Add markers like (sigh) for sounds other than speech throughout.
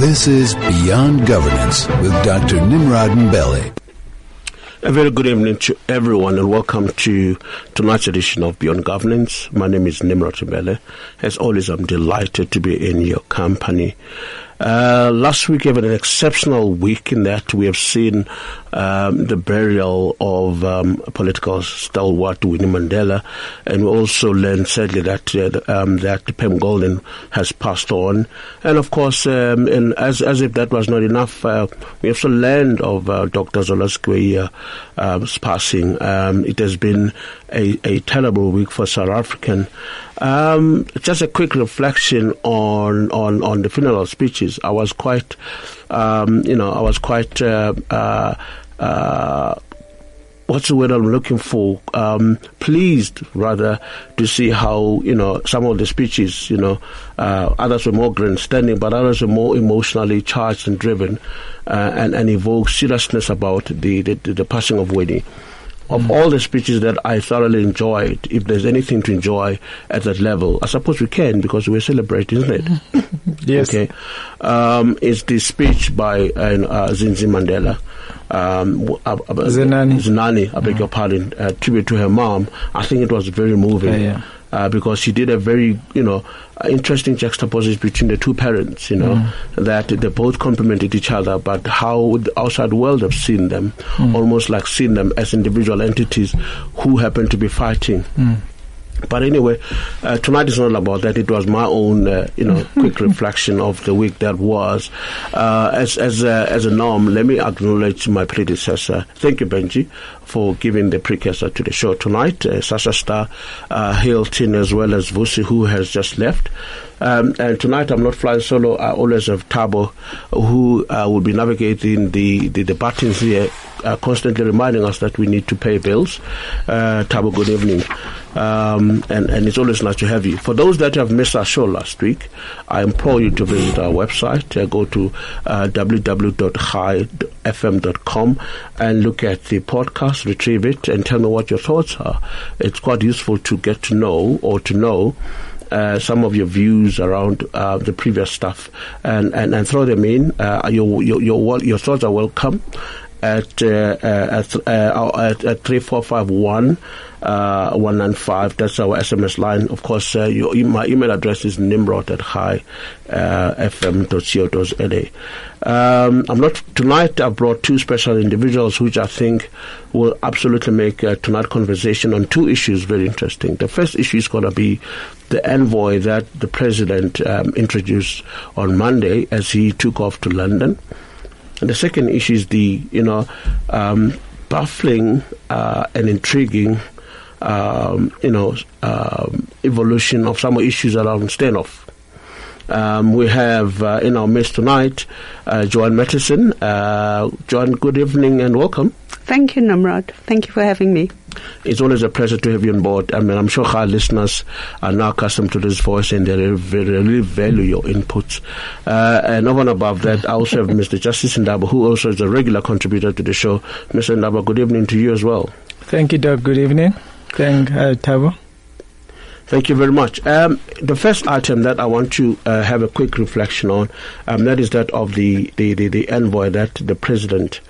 This is Beyond Governance with Dr. Nimrod Mbele. A very good evening to everyone and welcome to tonight's edition of Beyond Governance. My name is Nimrod Mbele. As always, I'm delighted to be in your company. Uh, last week we had an exceptional week in that we have seen um, the burial of um, political stalwart Winnie Mandela, and we also learned sadly that uh, um, that Pam Golding has passed on, and of course, um, and as as if that was not enough, uh, we also learned of uh, Dr. Zola Skweyiya's um, passing. Um, it has been a, a terrible week for South African. Um, just a quick reflection on, on, on the funeral speeches. I was quite, um, you know, I was quite, uh, uh, uh, what's the word I'm looking for? Um, pleased rather to see how you know some of the speeches, you know, uh, others were more grandstanding, but others were more emotionally charged and driven, uh, and and evoke seriousness about the the, the passing of Winnie of mm. all the speeches that I thoroughly enjoyed, if there's anything to enjoy at that level, I suppose we can because we're celebrating, isn't it? (laughs) yes. Okay. Um, is the speech by uh, uh, Zinzi Mandela. Um, uh, Zenani. Zenani, I beg your pardon, uh, tribute to her mom. I think it was very moving. Yeah, yeah. Uh, because she did a very, you know, interesting juxtaposition between the two parents, you know, mm. that they both complemented each other, but how the outside world have seen them, mm. almost like seen them as individual entities who happen to be fighting. But anyway, uh, tonight is not about that. It was my own, uh, you know, (laughs) quick reflection of the week that was. Uh, as as a, as a norm, let me acknowledge my predecessor. Thank you, Benji, for giving the precursor to the show tonight. Uh, Sasha Star, uh, Hilton, as well as Vusi, who has just left. Um, and tonight I'm not flying solo. I always have Tabo, who uh, will be navigating the, the, the buttons here, uh, constantly reminding us that we need to pay bills. Uh, Tabo, good evening. Um, and, and it's always nice to have you. For those that have missed our show last week, I implore you to visit our website. Uh, go to uh, www.highfm.com and look at the podcast, retrieve it, and tell me what your thoughts are. It's quite useful to get to know or to know uh, some of your views around uh, the previous stuff and, and, and throw them in. Uh, your, your, your, your thoughts are welcome at, uh, uh, at, at, at 3451 uh, 195. That's our SMS line. Of course, uh, your, my email address is nimrod at highfm.co.za. Um, I'm not tonight. I brought two special individuals, which I think will absolutely make uh, tonight conversation on two issues very interesting. The first issue is going to be the envoy that the president um, introduced on Monday as he took off to London. And the second issue is the, you know, um, baffling uh, and intriguing, um, you know, um, evolution of some issues around Steinhoff. Um, we have uh, in our midst tonight uh, Joanne Matisonn. Uh, Joanne, good evening and welcome. Thank you, Nimrod. Thank you for having me. It's always a pleasure to have you on board. I mean, I'm sure our listeners are now accustomed to this voice and they really value your inputs. Uh, and over and above that, I also have Mr. Justice Ndaba, who also is a regular contributor to the show. Mr. Ndaba, good evening to you as well. Thank you, Doug. Good evening. Thank uh, Tabo. Thank you very much. Um, the first item that I want to uh, have a quick reflection on, um, that is that of the, the, the, the envoy that the president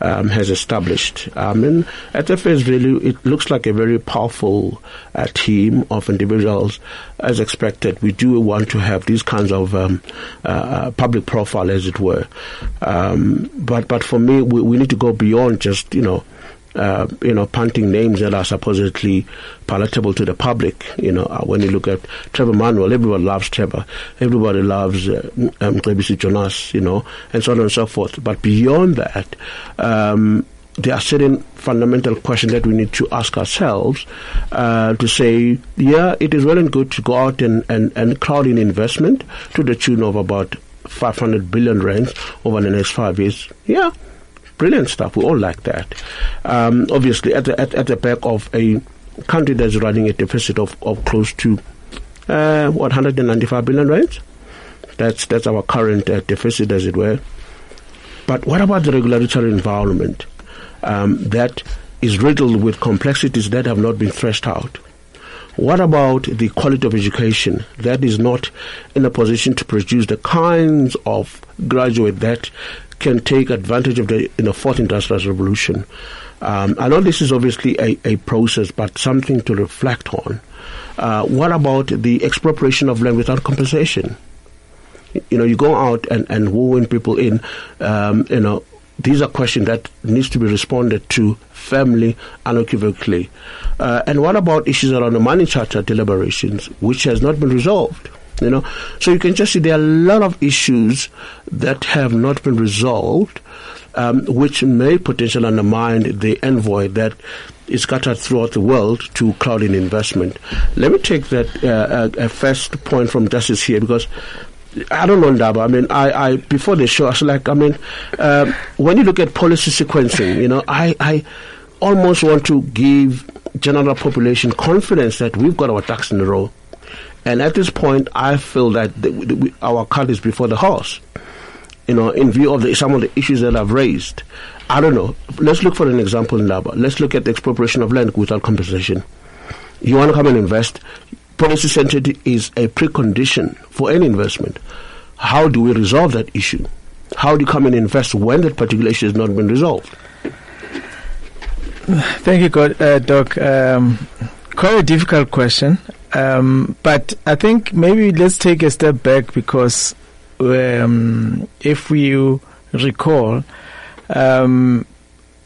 um, has established. Um, and at the face value, it looks like a very powerful uh, team of individuals. As expected, we do want to have these kinds of um, uh, uh public profile, as it were. Um, but but for me, we, we need to go beyond just you know uh, you know, punting names that are supposedly palatable to the public. You know, uh, when you look at Trevor Manuel, everyone loves Trevor. Everybody loves uh, Jonas, you know, and so on and so forth. But beyond that, um, there are certain fundamental questions that we need to ask ourselves uh, to say, yeah, it is well and good to go out and, and, and crowd in investment to the tune of about 500 billion rands over the next five years. Yeah, brilliant stuff. We all like that. Um, obviously, at the, at, at the back of a country that's running a deficit of, of close to uh, what 195 billion rands. That's that's our current uh, deficit, as it were. But what about the regulatory environment um, that is riddled with complexities that have not been threshed out? What about the quality of education that is not in a position to produce the kinds of graduate that can take advantage of the you know, fourth industrial revolution? Um, I know this is obviously a, a process, but something to reflect on. Uh, what about the expropriation of land without compensation? You know, you go out and, and wooing people in, um, you know, these are questions that needs to be responded to firmly, and unequivocally. Uh, and what about issues around the mining charter deliberations, which has not been resolved? You know, so you can just see there are a lot of issues that have not been resolved, um, which may potentially undermine the envoy that is scattered throughout the world to crowding investment. Let me take that uh, a, a first point from Justice here because I don't know Ndaba. I mean, I, I before the show, I was like, I mean, um, when you look at policy sequencing, you know, I, I almost want to give general population confidence that we've got our ducks in a row. And at this point, I feel that the, the, our cart is before the horse. You know, in view of the, some of the issues that I've raised, I don't know. Let's look for an example in Ndaba. Let's look at the expropriation of land without compensation. You want to come and invest, policy centered is a precondition for any investment. How do we resolve that issue? How do you come and invest when that particular issue has not been resolved? Thank you, God, uh, Doc. Um, quite a difficult question, um, but I think maybe let's take a step back because um, if we recall, um,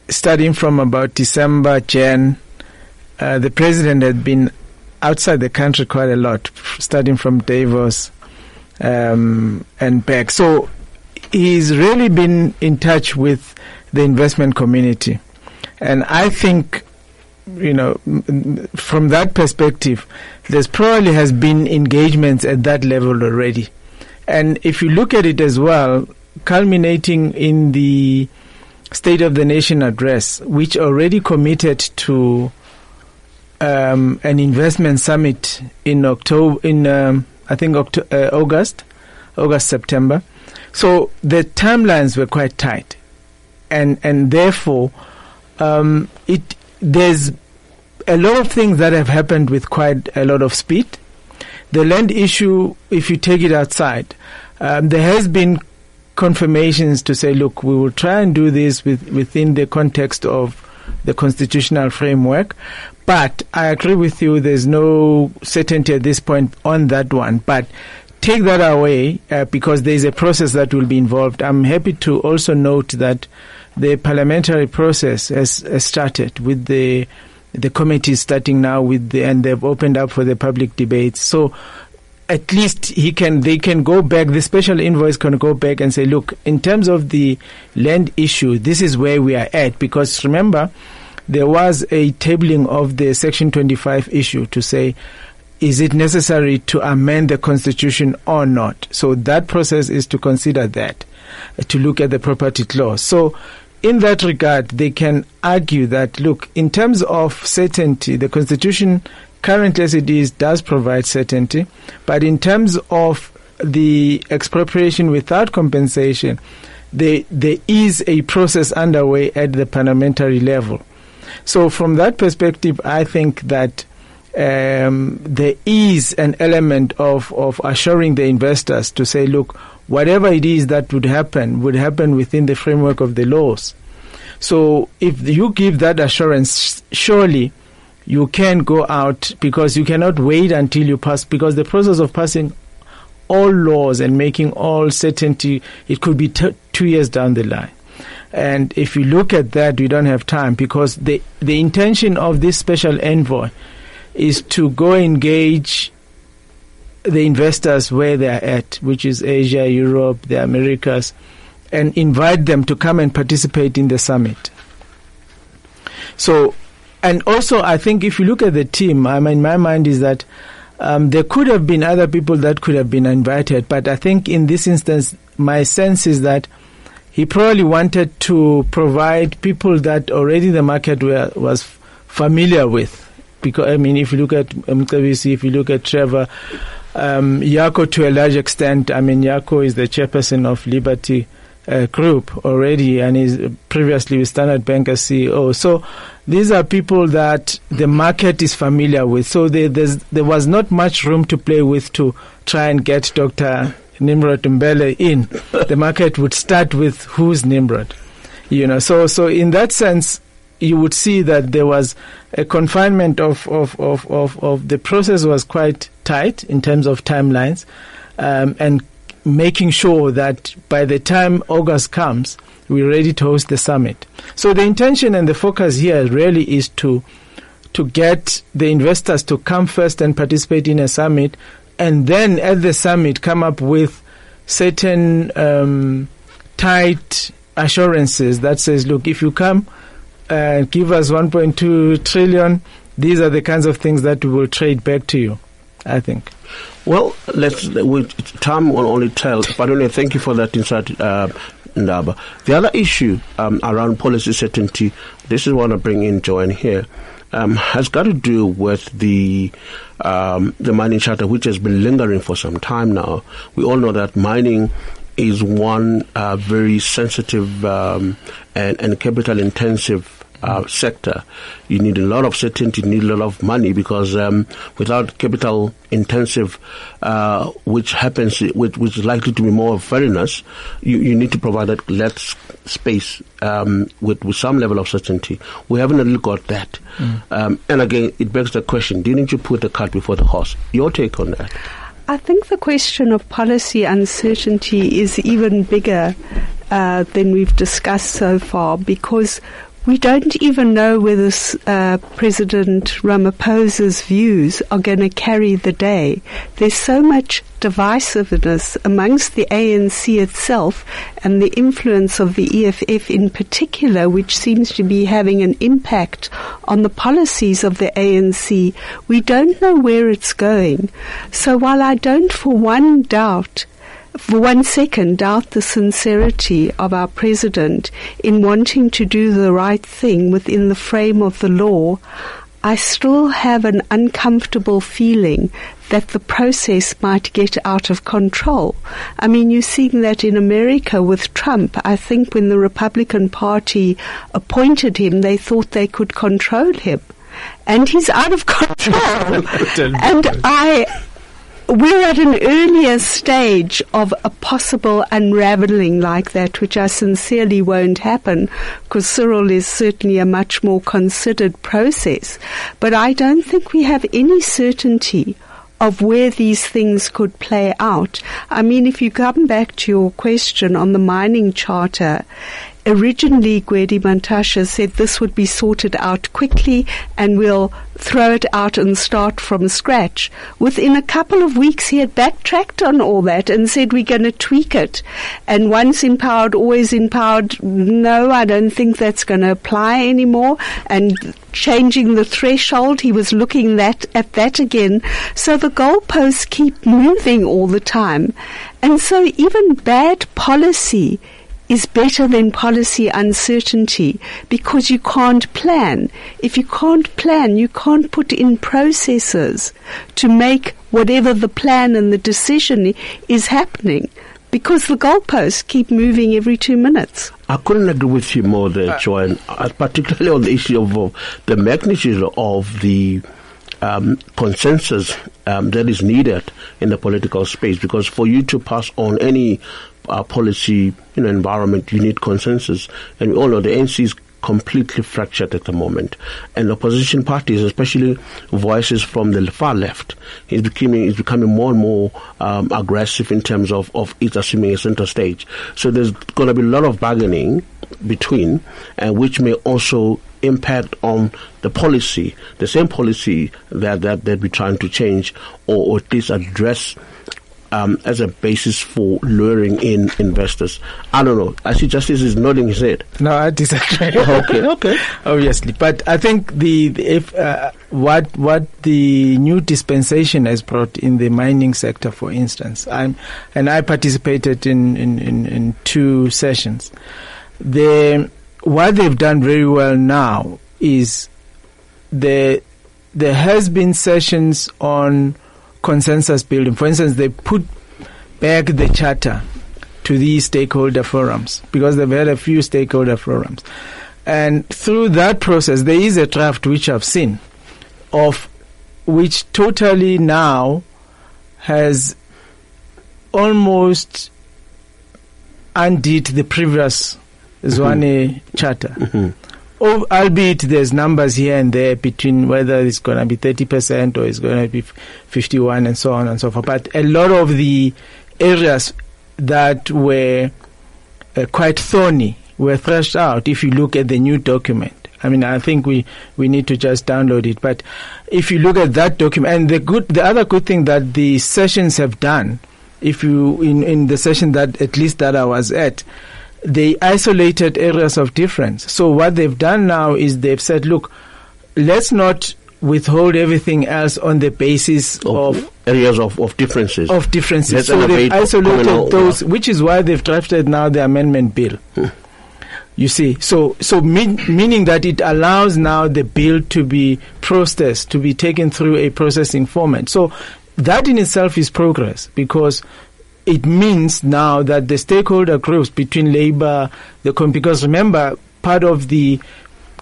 starting from about December, Jan, uh, the president had been outside the country quite a lot, starting from Davos um, and back. So he's really been in touch with the investment community. And I think, you know, from that perspective, there's probably has been engagements at that level already. And if you look at it as well, culminating in the State of the Nation address, which already committed to um, an investment summit in October, in um, I think October, uh, August, August September. So the timelines were quite tight, and and therefore, um, it there's a lot of things that have happened with quite a lot of speed. The land issue, if you take it outside, um, there has been confirmations to say, look, we will try and do this with, within the context of the constitutional framework. But I agree with you, there's no certainty at this point on that one. But take that away uh, because there's a process that will be involved. I'm happy to also note that the parliamentary process has, has started with the the committee starting now with the, and they've opened up for the public debates. So at least he can they can go back the special invoice can go back and say look in terms of the land issue this is where we are at. Because remember there was a tabling of the section 25 issue to say is it necessary to amend the constitution or not? So that process is to consider that to look at the property clause so in that regard they can argue that look in terms of certainty the constitution currently as it is does provide certainty, but in terms of the expropriation without compensation, there, there is a process underway at the parliamentary level. So from that perspective, I think that um, there is an element of, of assuring the investors to say, look, whatever it is that would happen would happen within the framework of the laws. So if you give that assurance, surely you can go out because you cannot wait until you pass because the process of passing all laws and making all certainty it could be t- two years down the line and if you look at that we don't have time because the the intention of this special envoy is to go engage the investors where they are at which is Asia Europe the Americas and invite them to come and participate in the summit so and also, I think if you look at the team, I mean, my mind is that um, there could have been other people that could have been invited, but I think in this instance, my sense is that he probably wanted to provide people that already the market were, was familiar with. Because I mean, if you look at Mcebisi, if you look at Trevor, um, Jacko to a large extent, I mean, Jacko is the chairperson of Liberty uh, group already, and is previously with Standard Bank as CEO. So these are people that the market is familiar with. So there, there was not much room to play with to try and get Dr. Nimrod Mbele in. the market would start with who's Nimrod, you know. So so in that sense, you would see that there was a confinement of of of of, of the process was quite tight in terms of timelines, um, and making sure that by the time August comes, we're ready to host the summit. So the intention and the focus here really is to to get the investors to come first and participate in a summit, and then at the summit come up with certain um, tight assurances that says, look, if you come and give us 1.2 trillion, these are the kinds of things that we will trade back to you. I think. Well, let's. We, time will only tell. But only thank you for that insight, uh, Ndaba. The other issue um, around policy certainty. This is what I bring in Joanne here. Um, has got to do with the um, the mining charter, which has been lingering for some time now. We all know that mining is one uh, very sensitive um, and, and capital intensive uh, sector, you need a lot of certainty, you need a lot of money because um, without capital intensive, uh, which happens, which, which, is likely to be more of fairness, you, you need to provide that less space um, with, with some level of certainty. We haven't really got that. Mm. Um, and again, it begs the question, didn't you put the cart before the horse? Your take on that? I think the question of policy uncertainty is even bigger uh, than we've discussed so far because we don't even know whether uh, President Ramaphosa's views are going to carry the day. There's so much divisiveness amongst the ANC itself and the influence of the EFF in particular, which seems to be having an impact on the policies of the ANC. We don't know where it's going. So while I don't for one doubt for one second doubt the sincerity of our president in wanting to do the right thing within the frame of the law, I still have an uncomfortable feeling that the process might get out of control. I mean, you're seeing that in America with Trump. I think when the Republican Party appointed him, they thought they could control him. And he's out of (laughs) control. and I, we're at an earlier stage of a possible unraveling like that, which I sincerely won't happen, because Cyril is certainly a much more considered process. But I don't think we have any certainty of where these things could play out. I mean, if you come back to your question on the mining charter, originally Gwede Mantashe said this would be sorted out quickly and we'll throw it out and start from scratch. Within a couple of weeks he had backtracked on all that and said we're going to tweak it. And once empowered, always empowered, no, I don't think that's going to apply anymore. And changing the threshold, he was looking that at that again. So the goalposts keep moving all the time. And so even bad policy is better than policy uncertainty because you can't plan. If you can't plan, you can't put in processes to make whatever the plan and the decision is happening because the goalposts keep moving every two minutes. I couldn't agree with you more there, Joanne, uh, particularly on the issue of uh, the magnitude of the um, consensus um, that is needed in the political space because for you to pass on any uh, policy you know, environment, you need consensus. And we all know the ANC is completely fractured at the moment. And opposition parties, especially voices from the far left, is becoming is becoming more and more um, aggressive in terms of, of it assuming a center stage. So there's going to be a lot of bargaining between, and which may also impact on the policy, the same policy that, that, that we're trying to change or, or at least address um, as a basis for luring in investors. I don't know. I see Justice is nodding his head. No, I disagree. (laughs) okay, (laughs) okay. Obviously, but I think the, the if uh, what what the new dispensation has brought in the mining sector, for instance, I'm and I participated in in, in, in two sessions. The what they've done very well now is the there has been sessions on consensus building. For instance, they put back the charter to these stakeholder forums because they've had a few stakeholder forums. And through that process, there is a draft which I've seen of which totally now has almost undid the previous Zwane mm-hmm. charter. Mm-hmm. Oh, albeit there's numbers here and there between whether it's going to be 30% or it's going to be 51 and so on and so forth. But a lot of the areas that were uh, quite thorny were thrashed out if you look at the new document. I mean, I think we, we need to just download it. But if you look at that document, and the good, the other good thing that the sessions have done, if you in in the session that at least that I was at, they isolated areas of difference. So what they've done now is they've said, look, let's not withhold everything else on the basis of, of areas of, of differences. Of differences. Let's so they've isolated those, which is why they've drafted now the amendment bill. Hmm. You see, so so mean, meaning that it allows now the bill to be processed, to be taken through a processing format. So that in itself is progress because it means now that the stakeholder groups between labor, the because remember part of the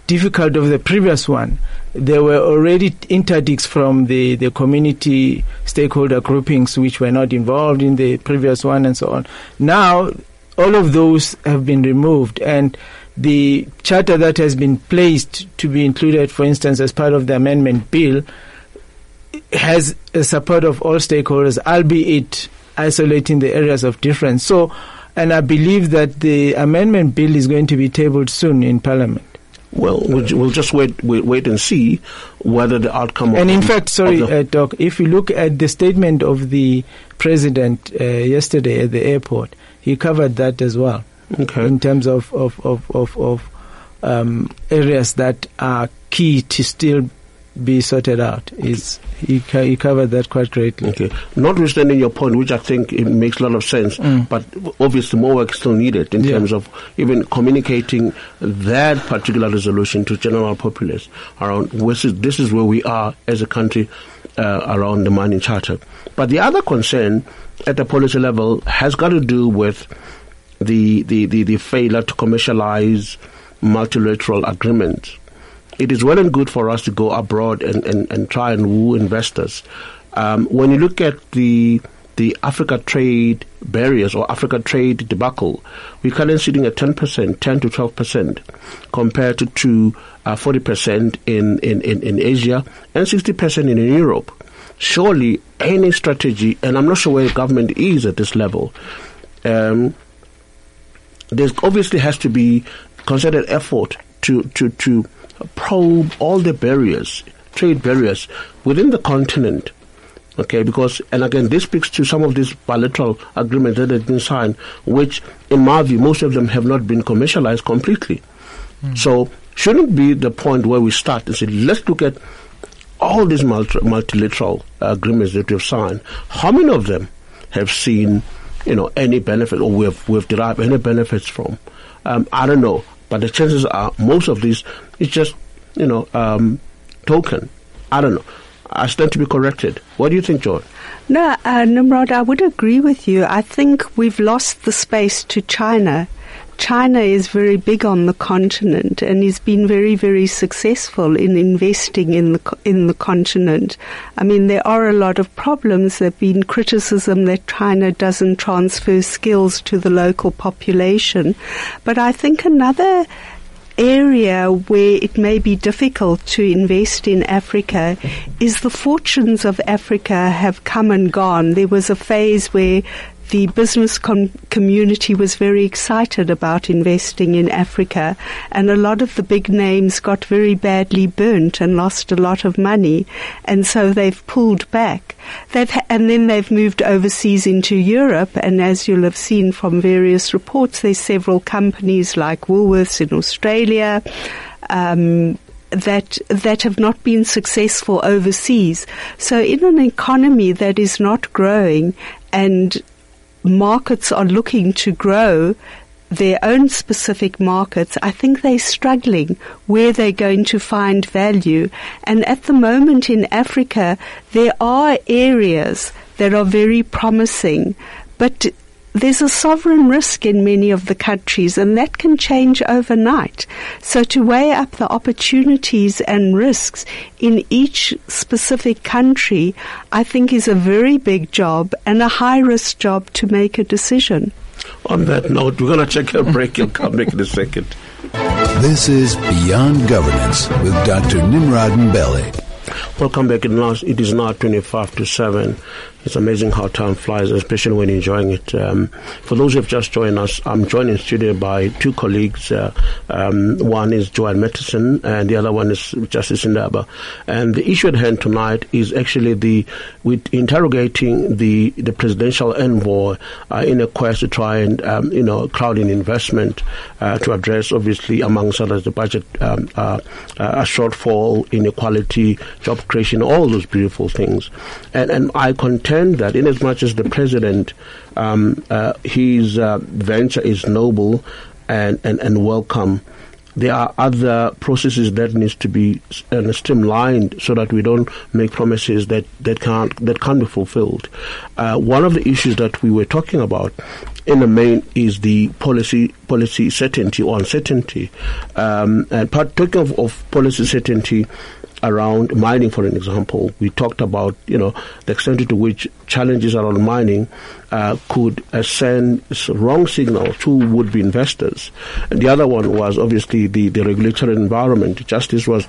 difficult of the previous one, there were already interdicts from the, the community stakeholder groupings which were not involved in the previous one and so on. Now all of those have been removed and the charter that has been placed to be included, for instance, as part of the amendment bill, has a support of all stakeholders, albeit isolating the areas of difference. So, and I believe that the amendment bill is going to be tabled soon in Parliament. Well, we'll, we'll just wait, wait, wait and see whether the outcome. And in fact, sorry, uh, Doc, if you look at the statement of the president uh, yesterday at the airport, he covered that as well. Okay. In terms of of of of, of um, areas that are key to still be sorted out. Is he, he covered that quite greatly. Okay. Notwithstanding your point, which I think it makes a lot of sense, mm. but obviously more work still needed in yeah. terms of even communicating that particular resolution to general populace around this is, this is where we are as a country uh, around the mining charter. But the other concern at the policy level has got to do with the, the, the, the failure to commercialize multilateral agreements it is well and good for us to go abroad and, and, and try and woo investors. Um, when you look at the the Africa trade barriers or Africa trade debacle, we're currently sitting at 10%, 10 to 12% compared to, to uh, 40% in, in, in, in Asia and 60% in Europe. Surely any strategy, and I'm not sure where the government is at this level, um, there obviously has to be concerted effort to, to, to probe all the barriers, trade barriers within the continent. Okay, because, and again, this speaks to some of these bilateral agreements that have been signed, which, in my view, most of them have not been commercialized completely. Mm. So, shouldn't be the point where we start and say, let's look at all these multi- multilateral agreements that we've signed. How many of them have seen, you know, any benefit or we've, we've derived any benefits from? Um, I don't know. But the chances are most of these is just, you know, um, token. I don't know. I stand to be corrected. What do you think, John? No, uh, Nimrod, I would agree with you. I think we've lost the space to China. China is very big on the continent and has been very, very successful in investing in the in the continent. I mean, there are a lot of problems. There've been criticism that China doesn't transfer skills to the local population, but I think another area where it may be difficult to invest in Africa is the fortunes of Africa have come and gone. There was a phase where the business com- community was very excited about investing in Africa, and a lot of the big names got very badly burnt and lost a lot of money, and so they've pulled back. They've ha- and then they've moved overseas into Europe, and as you'll have seen from various reports, there's several companies like Woolworths in Australia. Um, that that have not been successful overseas. So in an economy that is not growing and markets are looking to grow their own specific markets, I think they're struggling where they're going to find value. And at the moment in Africa, there are areas that are very promising, but there's a sovereign risk in many of the countries, and that can change overnight. So to weigh up the opportunities and risks in each specific country, I think is a very big job and a high risk job to make a decision. On that note, we're going to check a break. You'll come back in a second. This is Beyond Governance with Dr. Nimrod Mbele. Welcome back. In last. It is now 25 to 7. It's amazing how time flies, especially when enjoying it. Um, for those who have just joined us, I'm joined in studio by two colleagues. Uh, um, one is Joanne Matisonn, and the other one is Justice Ndaba. And the issue at hand tonight is actually the with interrogating the the presidential envoy uh, in a quest to try and um, you know crowd in investment uh, to address, obviously, amongst others, the budget um, uh, uh, a shortfall, inequality, job creation, all those beautiful things. And and I contend that in as much as the president, um, uh, his uh, venture is noble and, and, and welcome, there are other processes that needs to be uh, streamlined so that we don't make promises that, that can't that can't be fulfilled. Uh, one of the issues that we were talking about in the main is the policy policy certainty or uncertainty. Um, and part, talking of, of policy certainty, around mining, for an example, we talked about you know the extent to which challenges around mining uh, could uh, send wrong signal to would-be investors. And the other one was obviously the, the regulatory environment. Justice was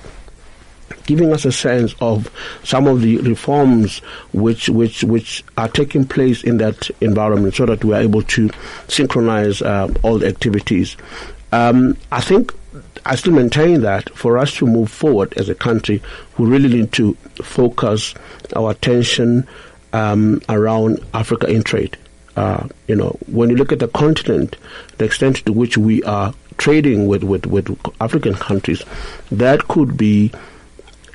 giving us a sense of some of the reforms which which which are taking place in that environment, so that we are able to synchronize uh, all the activities. Um, I think I still maintain that for us to move forward as a country, we really need to focus our attention um, around Africa in trade. Uh, you know, when you look at the continent, the extent to which we are trading with, with, with African countries, that could be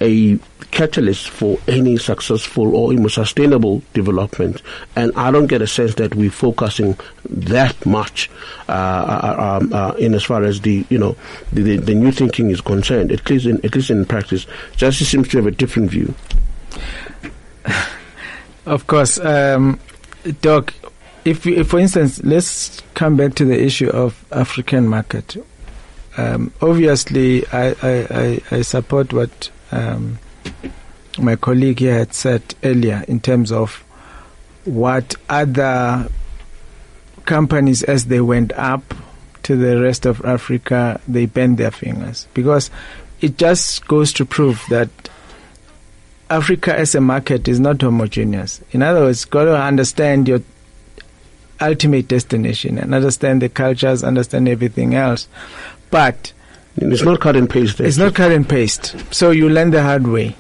a catalyst for any successful or even sustainable development. And I don't get a sense that we're focusing that much uh, uh, um, uh, in as far as the you know the, the, the, new thinking is concerned. At least in at least in practice, Justice seems to have a different view. (laughs) Of course, um, Doc. If, if, for instance, let's come back to the issue of African market. Um, obviously, I, I, I, I support what um, my colleague here had said earlier in terms of what other companies, as they went up to the rest of Africa, they bent their fingers because it just goes to prove that Africa as a market is not homogeneous. In other words, got to understand your ultimate destination and understand the cultures, understand everything else. But it's not cut and paste. It's not cut and paste. So you learn the hard way.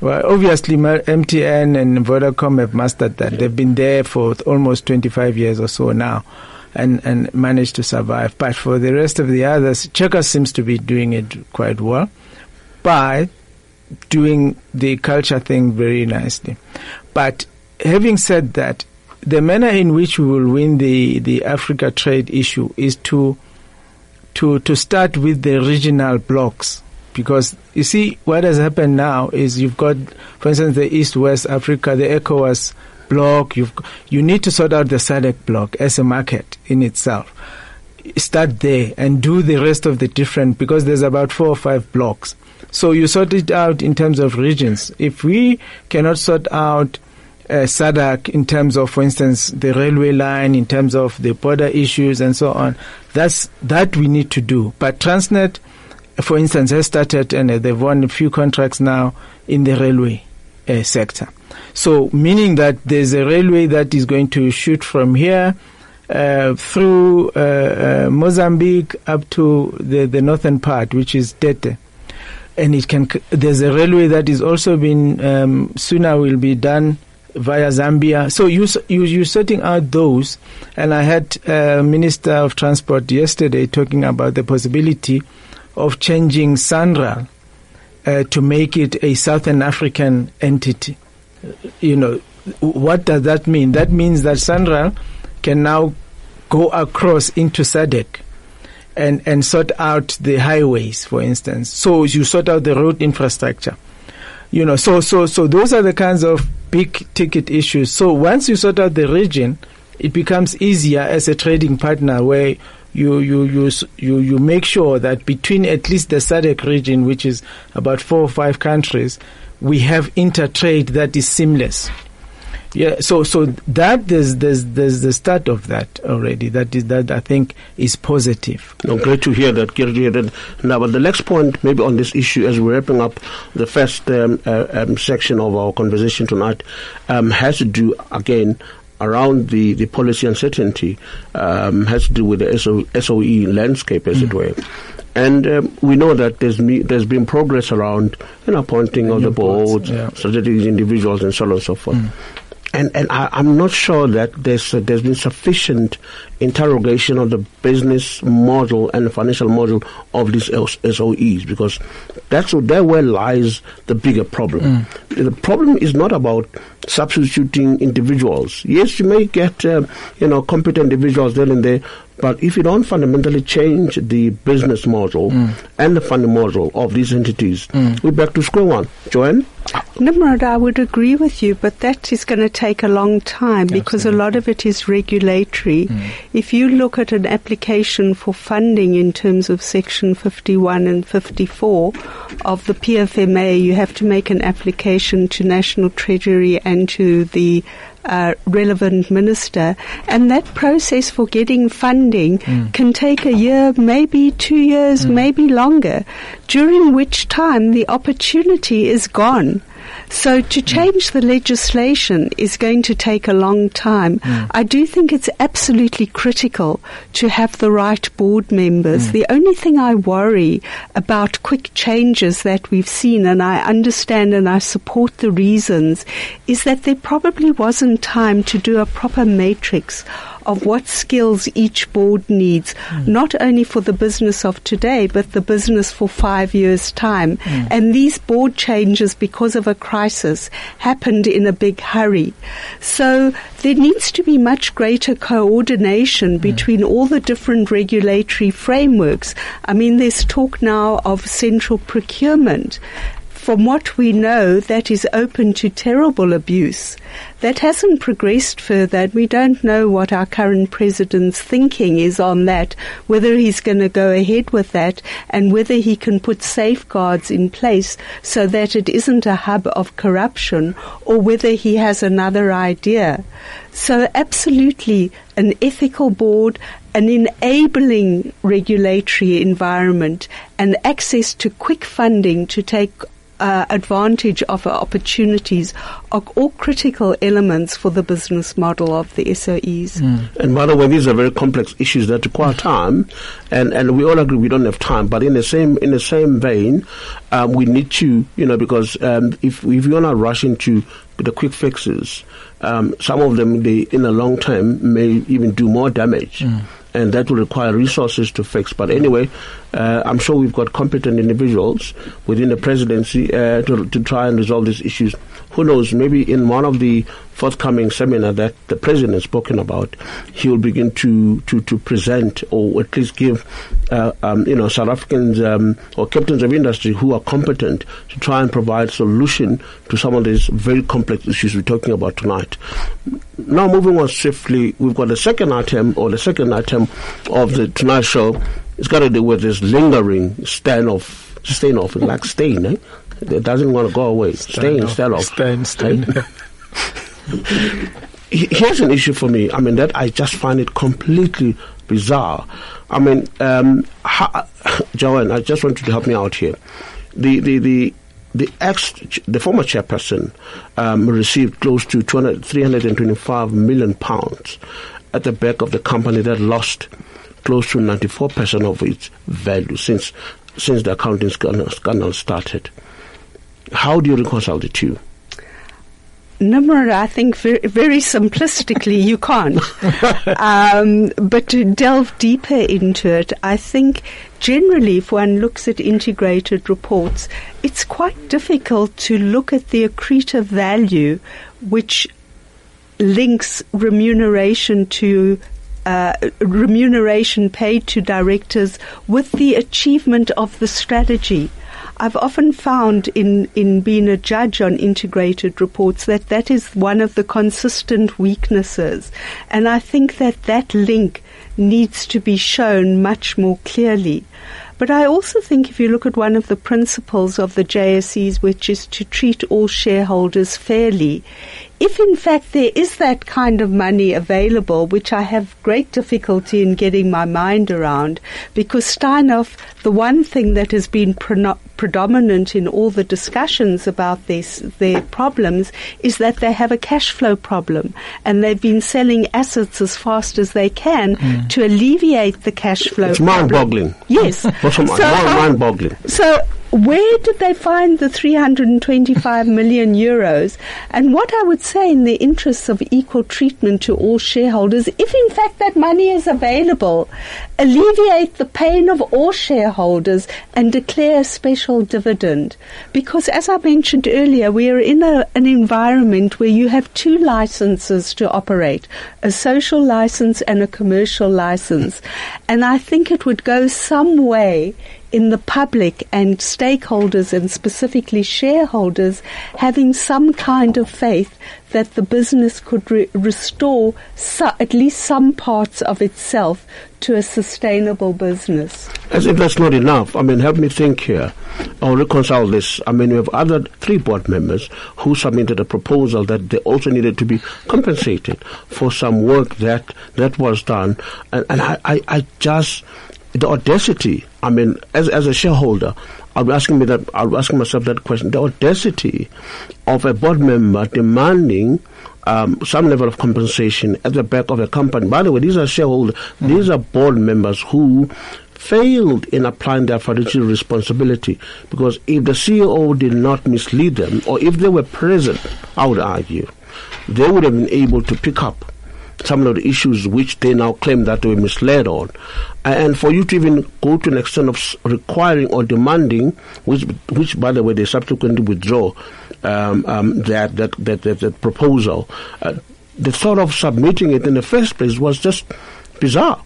Well, obviously, MTN and Vodacom have mastered that. They've been there for almost 25 years or so now and, and managed to survive. But for the rest of the others, Checkers seems to be doing it quite well by doing the culture thing very nicely. But having said that, the manner in which we will win the, the Africa trade issue is to to, to start with the regional blocks. Because you see, what has happened now is you've got, for instance, the East West Africa, the ECOWAS block. You've, you need to sort out the SADC block as a market in itself. Start there and do the rest of the different, because there's about four or five blocks. So you sort it out in terms of regions. If we cannot sort out uh, SADC in terms of, for instance, the railway line, in terms of the border issues and so on. That's that we need to do. But Transnet, for instance, has started and uh, they've won a few contracts now in the railway uh, sector. So meaning that there's a railway that is going to shoot from here uh, through uh, uh, Mozambique up to the, the northern part, which is Tete and it can. There's a railway that is also been um, sooner will be done via Zambia. So you you you sorting out those, and I had uh, Minister of Transport yesterday talking about the possibility of changing SANRAL uh, to make it a Southern African entity. You know, what does that mean? That means that SANRAL can now go across into SADC and, and sort out the highways, for instance. So you sort out the road infrastructure. You know, so so so those are the kinds of big ticket issues. So once you sort out the region, it becomes easier as a trading partner where you you you you you make sure that between at least the SADC region, which is about four or five countries, we have intertrade that is seamless. Yeah, so so that there's there's there's the start of that already. That is that I think is positive. No, great to hear that. Great to hear that. Now, but the next point, maybe on this issue, as we're wrapping up the first um, uh, um, section of our conversation tonight, um, has to do again around the, the policy uncertainty, um, has to do with the SO, SOE landscape, as it were. And um, we know that there's me, there's been progress around you know appointing of the boards, boards, yeah. strategic individuals, and so on and so forth. And and I, I'm not sure that there's uh, there's been sufficient interrogation of the business model and financial model of these S- SOEs because that's there where lies the bigger problem. Mm. The problem is not about substituting individuals. Yes, you may get uh, you know competent individuals there and there, but if you don't fundamentally change the business model mm. and the funding model of these entities, mm. we're back to square one. Joanne. Nimrod, I would agree with you, but that is going to take a long time because a lot of it is regulatory. If you look at an application for funding in terms of Section 51 and 54 of the PFMA, you have to make an application to National Treasury and to the uh, relevant minister, and that process for getting funding can take a year, maybe two years, maybe longer, during which time the opportunity is gone. So to mm. change the legislation is going to take a long time. Mm. I do think it's absolutely critical to have the right board members. Mm. The only thing I worry about quick changes that we've seen, and I understand and I support the reasons, is that there probably wasn't time to do a proper matrix of what skills each board needs, hmm. not only for the business of today, but the business for five years' time. Hmm. And these board changes, because of a crisis, happened in a big hurry. So there needs to be much greater coordination hmm. between all the different regulatory frameworks. I mean, there's talk now of central procurement from what we know, that is open to terrible abuse. That hasn't progressed further, we don't know what our current president's thinking is on that, whether he's going to go ahead with that, and whether he can put safeguards in place so that it isn't a hub of corruption, or whether he has another idea. So, absolutely, an ethical board, an enabling regulatory environment, and access to quick funding to take uh, advantage of opportunities are all critical elements for the business model of the SOEs. And by the way, these are very complex issues that require time, and, and we all agree we don't have time. But in the same in the same vein, um, we need to, you know, because um, if if you're not rushing to the quick fixes, um, some of them they in the long term may even do more damage. And that will require resources to fix. But anyway, uh, I'm sure we've got competent individuals within the presidency uh, to, to try and resolve these issues. Who knows? Maybe in one of the forthcoming seminar that the president has spoken about, he will begin to, to, to present or at least give, uh, um, you know, South Africans um, or captains of industry who are competent to try and provide solution to some of these very complex issues we're talking about tonight. Now, moving on swiftly, we've got the second item or the second item of the Tonight Show. It's got to do with this lingering stand off, stain off, like stain, eh? It doesn't want to go away. Off. Stain, stain. Eh? (laughs) He- Here's an issue for me. I mean, that I just find it completely bizarre. I mean, um, ha- (laughs) Joanne, I just want you to help me out here. The the the the ex, the former chairperson, um, received close to 200, 325 million pounds at the back of the company that lost close to 94 percent of its value since since the accounting scandal started. How do you reconcile the two? Nimrod, I think very, very simplistically, you can't. (laughs) um, but to delve deeper into it, I think generally, if one looks at integrated reports, it's quite difficult to look at the accretive value which links remuneration to uh, remuneration paid to directors with the achievement of the strategy. I've often found in, in being a judge on integrated reports that that is one of the consistent weaknesses. And I think that that link needs to be shown much more clearly. But I also think if you look at one of the principles of the JSEs, which is to treat all shareholders fairly, if in fact there is that kind of money available, which I have great difficulty in getting my mind around, because Steinhoff, the one thing that has been pre- predominant in all the discussions about this, their problems is that they have a cash flow problem, and they've been selling assets as fast as they can mm. to alleviate the cash flow. It's mind-boggling. Yes, (laughs) so, mind-boggling. So where did they find the 325 (laughs) million euros? And what I would say in the interests of equal treatment to all shareholders, if in fact that money is available, alleviate the pain of all shareholders and declare a special dividend. Because as I mentioned earlier, we are in a, an environment where you have two licenses to operate, a social license and a commercial license. And I think it would go some way in the public and stakeholders and specifically shareholders having some kind of faith that the business could re- restore at least some parts of itself to a sustainable business. As if that's not enough, I mean, help me think here. I'll reconcile this. I mean, we have other three board members who submitted a proposal that they also needed to be compensated for some work that that was done, and, and I, I, I just the audacity. I mean, as as a shareholder, I'll be asking me that. I'll asking myself that question: the audacity of a board member demanding um, some level of compensation at the back of a company. By the way, these are shareholders. Mm. These are board members who failed in applying their fiduciary responsibility because if the CEO did not mislead them, or if they were present, I would argue, they would have been able to pick up some of the issues which they now claim that they were misled on. And for you to even go to an extent of requiring or demanding, which, which by the way, they subsequently withdraw um, um, that, that, that, that, that, proposal, uh, the thought of submitting it in the first place was just bizarre.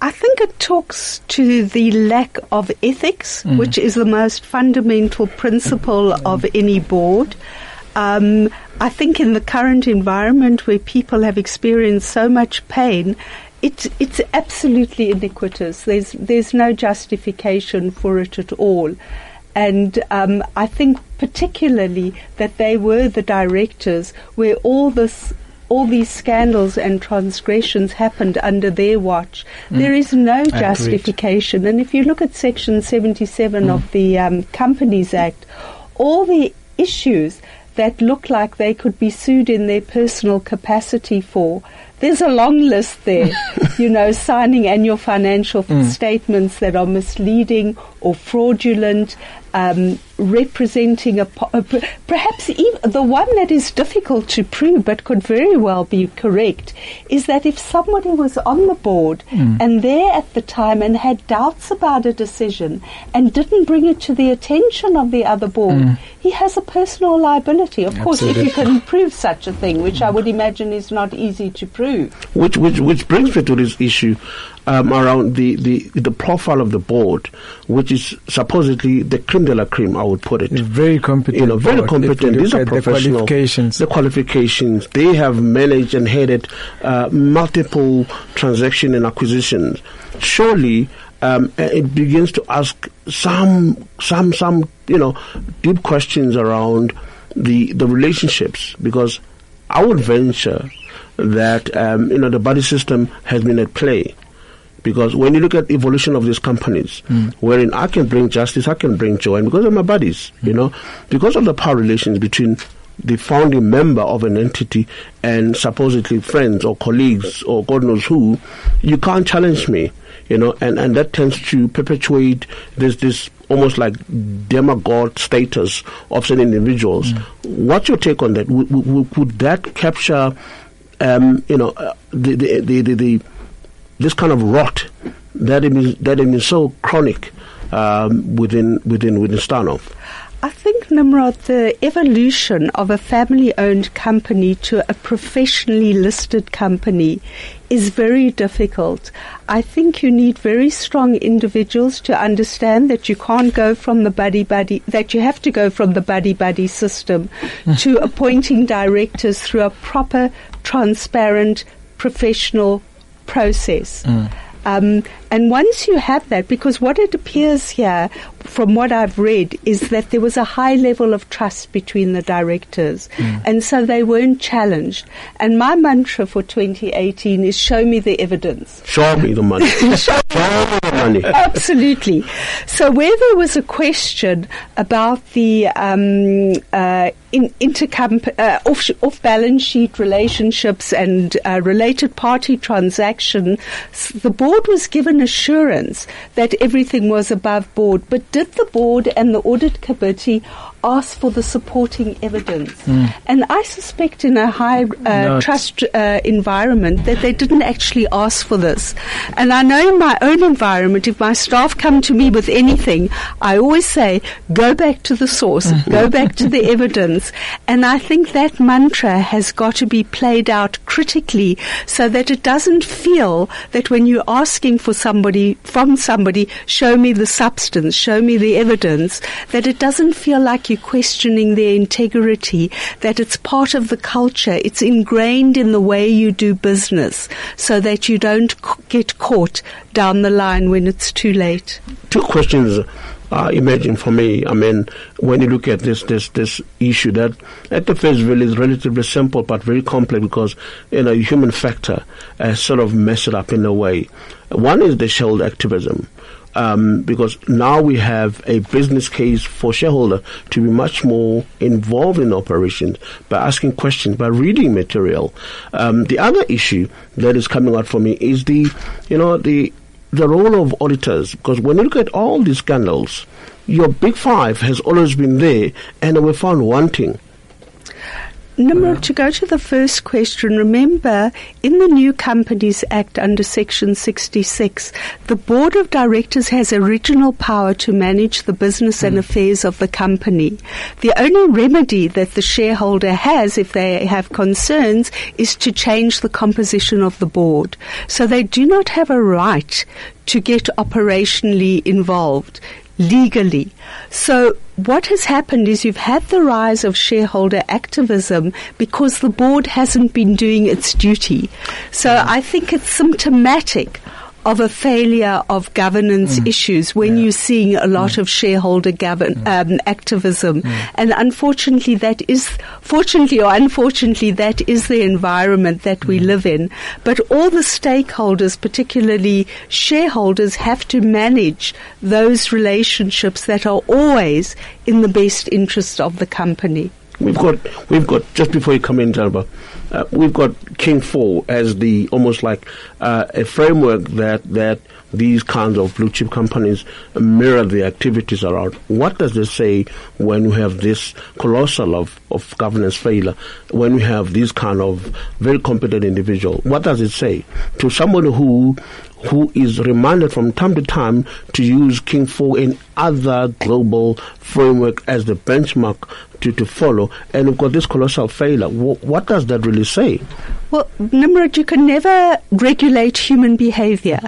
I think it talks to the lack of ethics, mm. which is the most fundamental principle of any board. Um, I think in the current environment where people have experienced so much pain, it's it's absolutely iniquitous. There's there's no justification for it at all. And um, I think particularly that they were the directors where all this all these scandals and transgressions happened under their watch. Mm. There is no Agreed. justification. And if you look at Section 77 mm. of the um, Companies Act, all the issues that look like they could be sued in their personal capacity for. There's a long list there, (laughs) you know, signing annual financial mm. statements that are misleading or fraudulent, um, representing a, a, perhaps even the one that is difficult to prove but could very well be correct is that if somebody was on the board mm. and there at the time and had doubts about a decision and didn't bring it to the attention of the other board, mm. he has a personal liability. Of Absolutely. course, if you can prove such a thing, which I would imagine is not easy to prove. Which which which brings me to this issue um, around the, the, the profile of the board, which is supposedly the creme de la creme, I would put it. Very competent. You know, very board. competent. These are professional. The qualifications. The qualifications. They have managed and headed uh, multiple transaction and acquisitions. Surely, um, it begins to ask some, some, some, you know, deep questions around the the relationships because I would venture that um, you know the body system has been at play because when you look at evolution of these companies, mm. wherein I can bring justice, I can bring joy, and because of my buddies, mm. you know, because of the power relations between the founding member of an entity and supposedly friends or colleagues or God knows who, you can't challenge me, you know, and, and that tends to perpetuate this this almost like demigod status of certain individuals. Mm. What's your take on that? Would, would, would that capture, um, you know, uh, the, the, the, the, the this kind of rot that has been, that has been so chronic um, within within within Steinhoff. I think, Nimrod, the evolution of a family owned company to a professionally listed company is very difficult. I think you need very strong individuals to understand that you can't go from the buddy buddy, that you have to go from the buddy buddy system to appointing directors through a proper, transparent, professional process. Mm. Um, and once you have that, because what it appears here, from what I've read, is that there was a high level of trust between the directors, and so they weren't challenged. And my mantra for 2018 is show me the evidence. Show me the money. (laughs) Show me the money. Absolutely. So where there was a question about the um, uh, in, intercomp- uh, off, off balance sheet relationships and uh, related party transaction, the board was given assurance that everything was above board. But did the board and the audit committee ask for the supporting evidence? And I suspect in a high uh, trust uh, environment that they didn't actually ask for this. And I know in my own environment, if my staff come to me with anything, I always say, go back to the source, go back to the evidence. And I think that mantra has got to be played out critically so that it doesn't feel that when you're asking for somebody, from somebody, show me the substance, show me the evidence, that it doesn't feel like questioning their integrity, that it's part of the culture, it's ingrained in the way you do business so that you don't get caught down the line when it's too late. Two questions uh, emerging for me. I mean, when you look at this this this issue, that at the face value is relatively simple but very complex because you know human factor has sort of messed it up in a way. One is the shareholder activism. Um, because now we have a business case for shareholder to be much more involved in operations by asking questions, by reading material. Um, the other issue that is coming out for me is the, you know, the the role of auditors, because when you look at all these scandals, your big five has always been there and were found wanting. Nimrod, to go to the first question, remember in the New Companies Act under Section 66, the Board of Directors has original power to manage the business and hmm. affairs of the company. The only remedy that the shareholder has if they have concerns is to change the composition of the board. So they do not have a right to get operationally involved legally. So what has happened is you've had the rise of shareholder activism because the board hasn't been doing its duty. So I think it's symptomatic of a failure of governance mm. issues when you're seeing a lot mm. of shareholder govern, mm. um, activism. And unfortunately, that is, fortunately or unfortunately, that is the environment that we live in. But all the stakeholders, particularly shareholders, have to manage those relationships that are always in the best interest of the company. We've got, we've got just before you come in, Ndaba, uh, we've got King Four as the almost like uh, a framework that that these kinds of blue chip companies mirror the activities around. What does this say when we have this colossal of, of governance failure? When we have this kind of very competent individual, what does it say to someone who who is reminded from time to time to use King 4 in other global framework as the benchmark to, to follow, and we've got this colossal failure. Wh- what does that really say? Well, Nimrod, you can never regulate human behavior.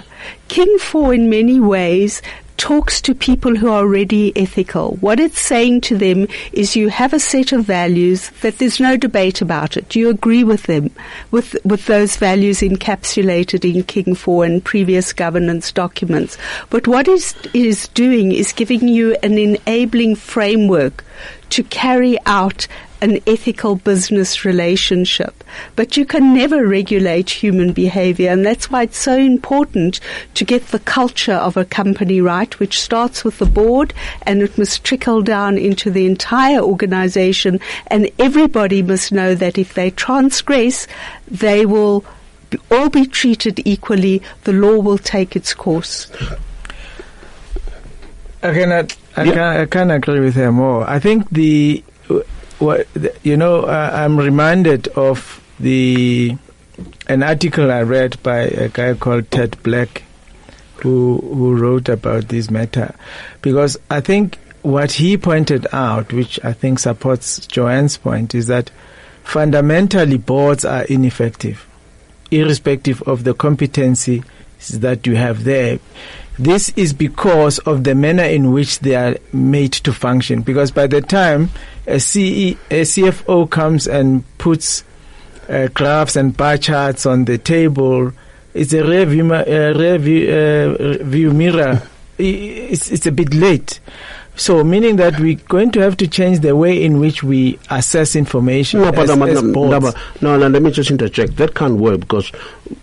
King 4, in many ways, talks to people who are already ethical. What it's saying to them is you have a set of values that there's no debate about it. You agree with them, with, with those values encapsulated in King 4 and previous governance documents. But what it is doing is giving you an enabling framework to carry out an ethical business relationship. But you can never regulate human behavior, and that's why it's so important to get the culture of a company right, which starts with the board and it must trickle down into the entire organization. And everybody must know that if they transgress, they will all be treated equally. The law will take its course. I cannot. I, Yeah. can, I can't agree with her more. I think the, the- you know, uh, I'm reminded of the an article I read by a guy called Ted Black, who who wrote about this matter, because I think what he pointed out, which I think supports Joanne's point, is that fundamentally boards are ineffective, irrespective of the competency that you have there. This is because of the manner in which they are made to function. Because by the time a, CE, a CFO comes and puts uh, graphs and bar charts on the table, it's a rear view, uh, rear view, uh, view mirror. It's, it's a bit late. So, meaning that we're going to have to change the way in which we assess information. No, but, as, no, as no, no, no, no, let me just interject. That can't work because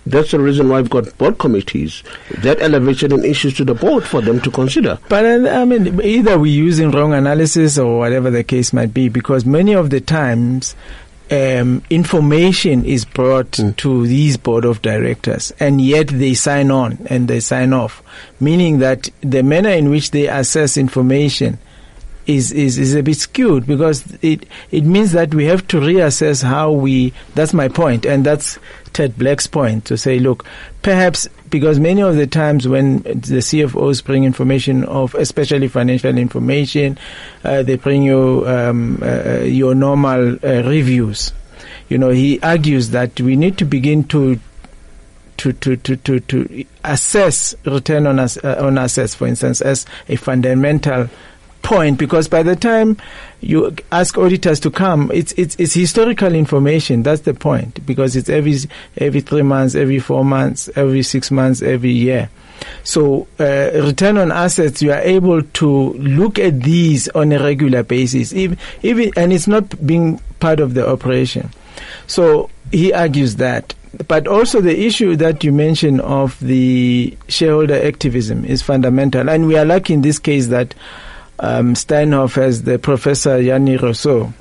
that's the reason why we've got board committees that elevation in issues to the board for them to consider. But uh, I mean, either we're using wrong analysis or whatever the case might be, because many of the times um, information is brought to these board of directors, and yet they sign on and they sign off, meaning that the manner in which they assess information is, is, is a bit skewed because it it means that we have to reassess how we. That's my point, and that's Ted Black's point to say, look, perhaps because many of the times when the CFOs bring information of, especially financial information, uh, they bring you um, uh, your normal uh, reviews. You know, he argues that we need to begin to to, to, to, to, to assess return on, ass, uh, on assets, for instance, as a fundamental point because by the time you ask auditors to come, it's, it's, it's historical information. That's the point because it's every, every three months, every four months, every six months, every year. So, uh, return on assets, you are able to look at these on a regular basis, even, even, and it's not being part of the operation. So, he argues that. But also the issue that you mentioned of the shareholder activism is fundamental. And we are lucky in this case that um, Steinhoff has the Professor Jannie Rossouw.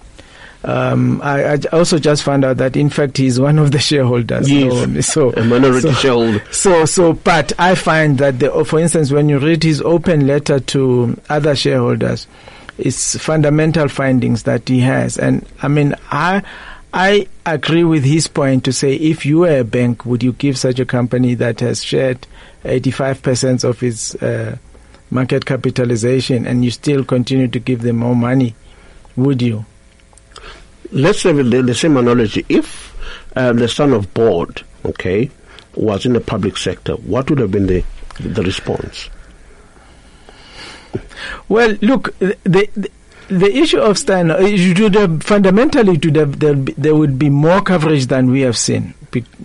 Um, I, I also just found out that in fact he's one of the shareholders. Yes, so, so a minority so- shareholder. So, so, but I find that, the, for instance, when you read his open letter to other shareholders, it's fundamental findings that he has. And I mean, I, I agree with his point to say if you were a bank, would you give such a company that has shared 85% of its uh, market capitalization and you still continue to give them more money? Would you? Let's say with the, the same analogy. If um, the son of board, okay, was in the public sector, what would have been the the response? Well, look, the the, the issue of uh, have, fundamentally, to have, there, there would be more coverage than we have seen.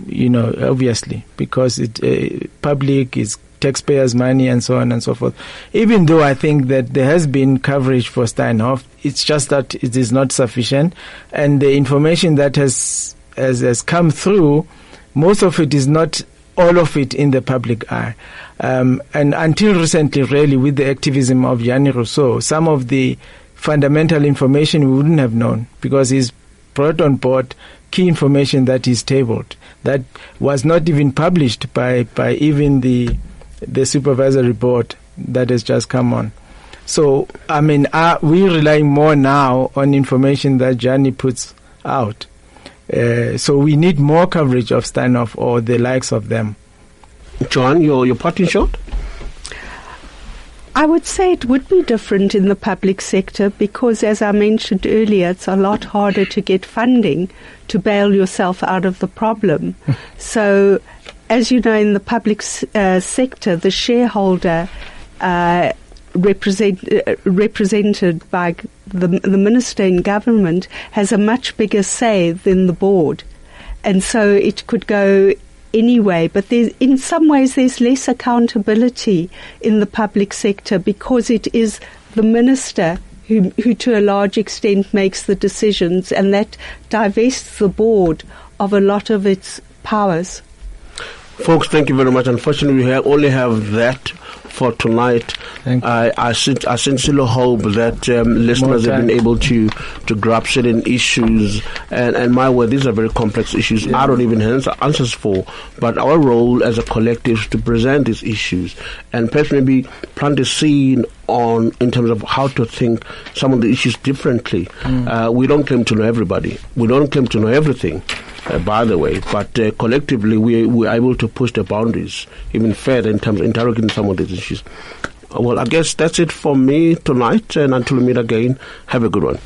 You know, obviously, because it uh, public is taxpayers' money and so on and so forth. Even though I think that there has been coverage for Steinhoff, it's just that it is not sufficient, and the information that has has, has come through, most of it is not all of it in the public eye. Um, and until recently, really, with the activism of Jannie Rossouw, some of the fundamental information we wouldn't have known because he's brought on board key information that is tabled that was not even published by, by even the the supervisor report that has just come on. So, I mean, uh, we're relying more now on information that Jannie puts out. Uh, so we need more coverage of Steinhoff or the likes of them. Joan, your your parting shot. I would say it would be different in the public sector because, as I mentioned earlier, it's a lot harder to get funding to bail yourself out of the problem. (laughs) so, as you know, in the public uh, sector, the shareholder uh, represent, uh, represented by the, the minister in government has a much bigger say than the board. And so it could go anyway, but in some ways there's less accountability in the public sector because it is the minister who, who to a large extent makes the decisions and that divests the board of a lot of its powers. Folks, thank you very much. Unfortunately, we only have that for tonight. I, I, I sincerely hope that um, listeners have been able to, to grab certain issues. And, and my word, these are very complex issues. I don't even have answers for. But our role as a collective is to present these issues and perhaps maybe plant a seed on in terms of how to think some of the issues differently. Uh, we don't claim to know everybody. We don't claim to know everything by the way, but uh, collectively we we're able to push the boundaries even further in terms of interrogating some of these issues. well, I guess that's it for me tonight. And until we meet again, have a good one.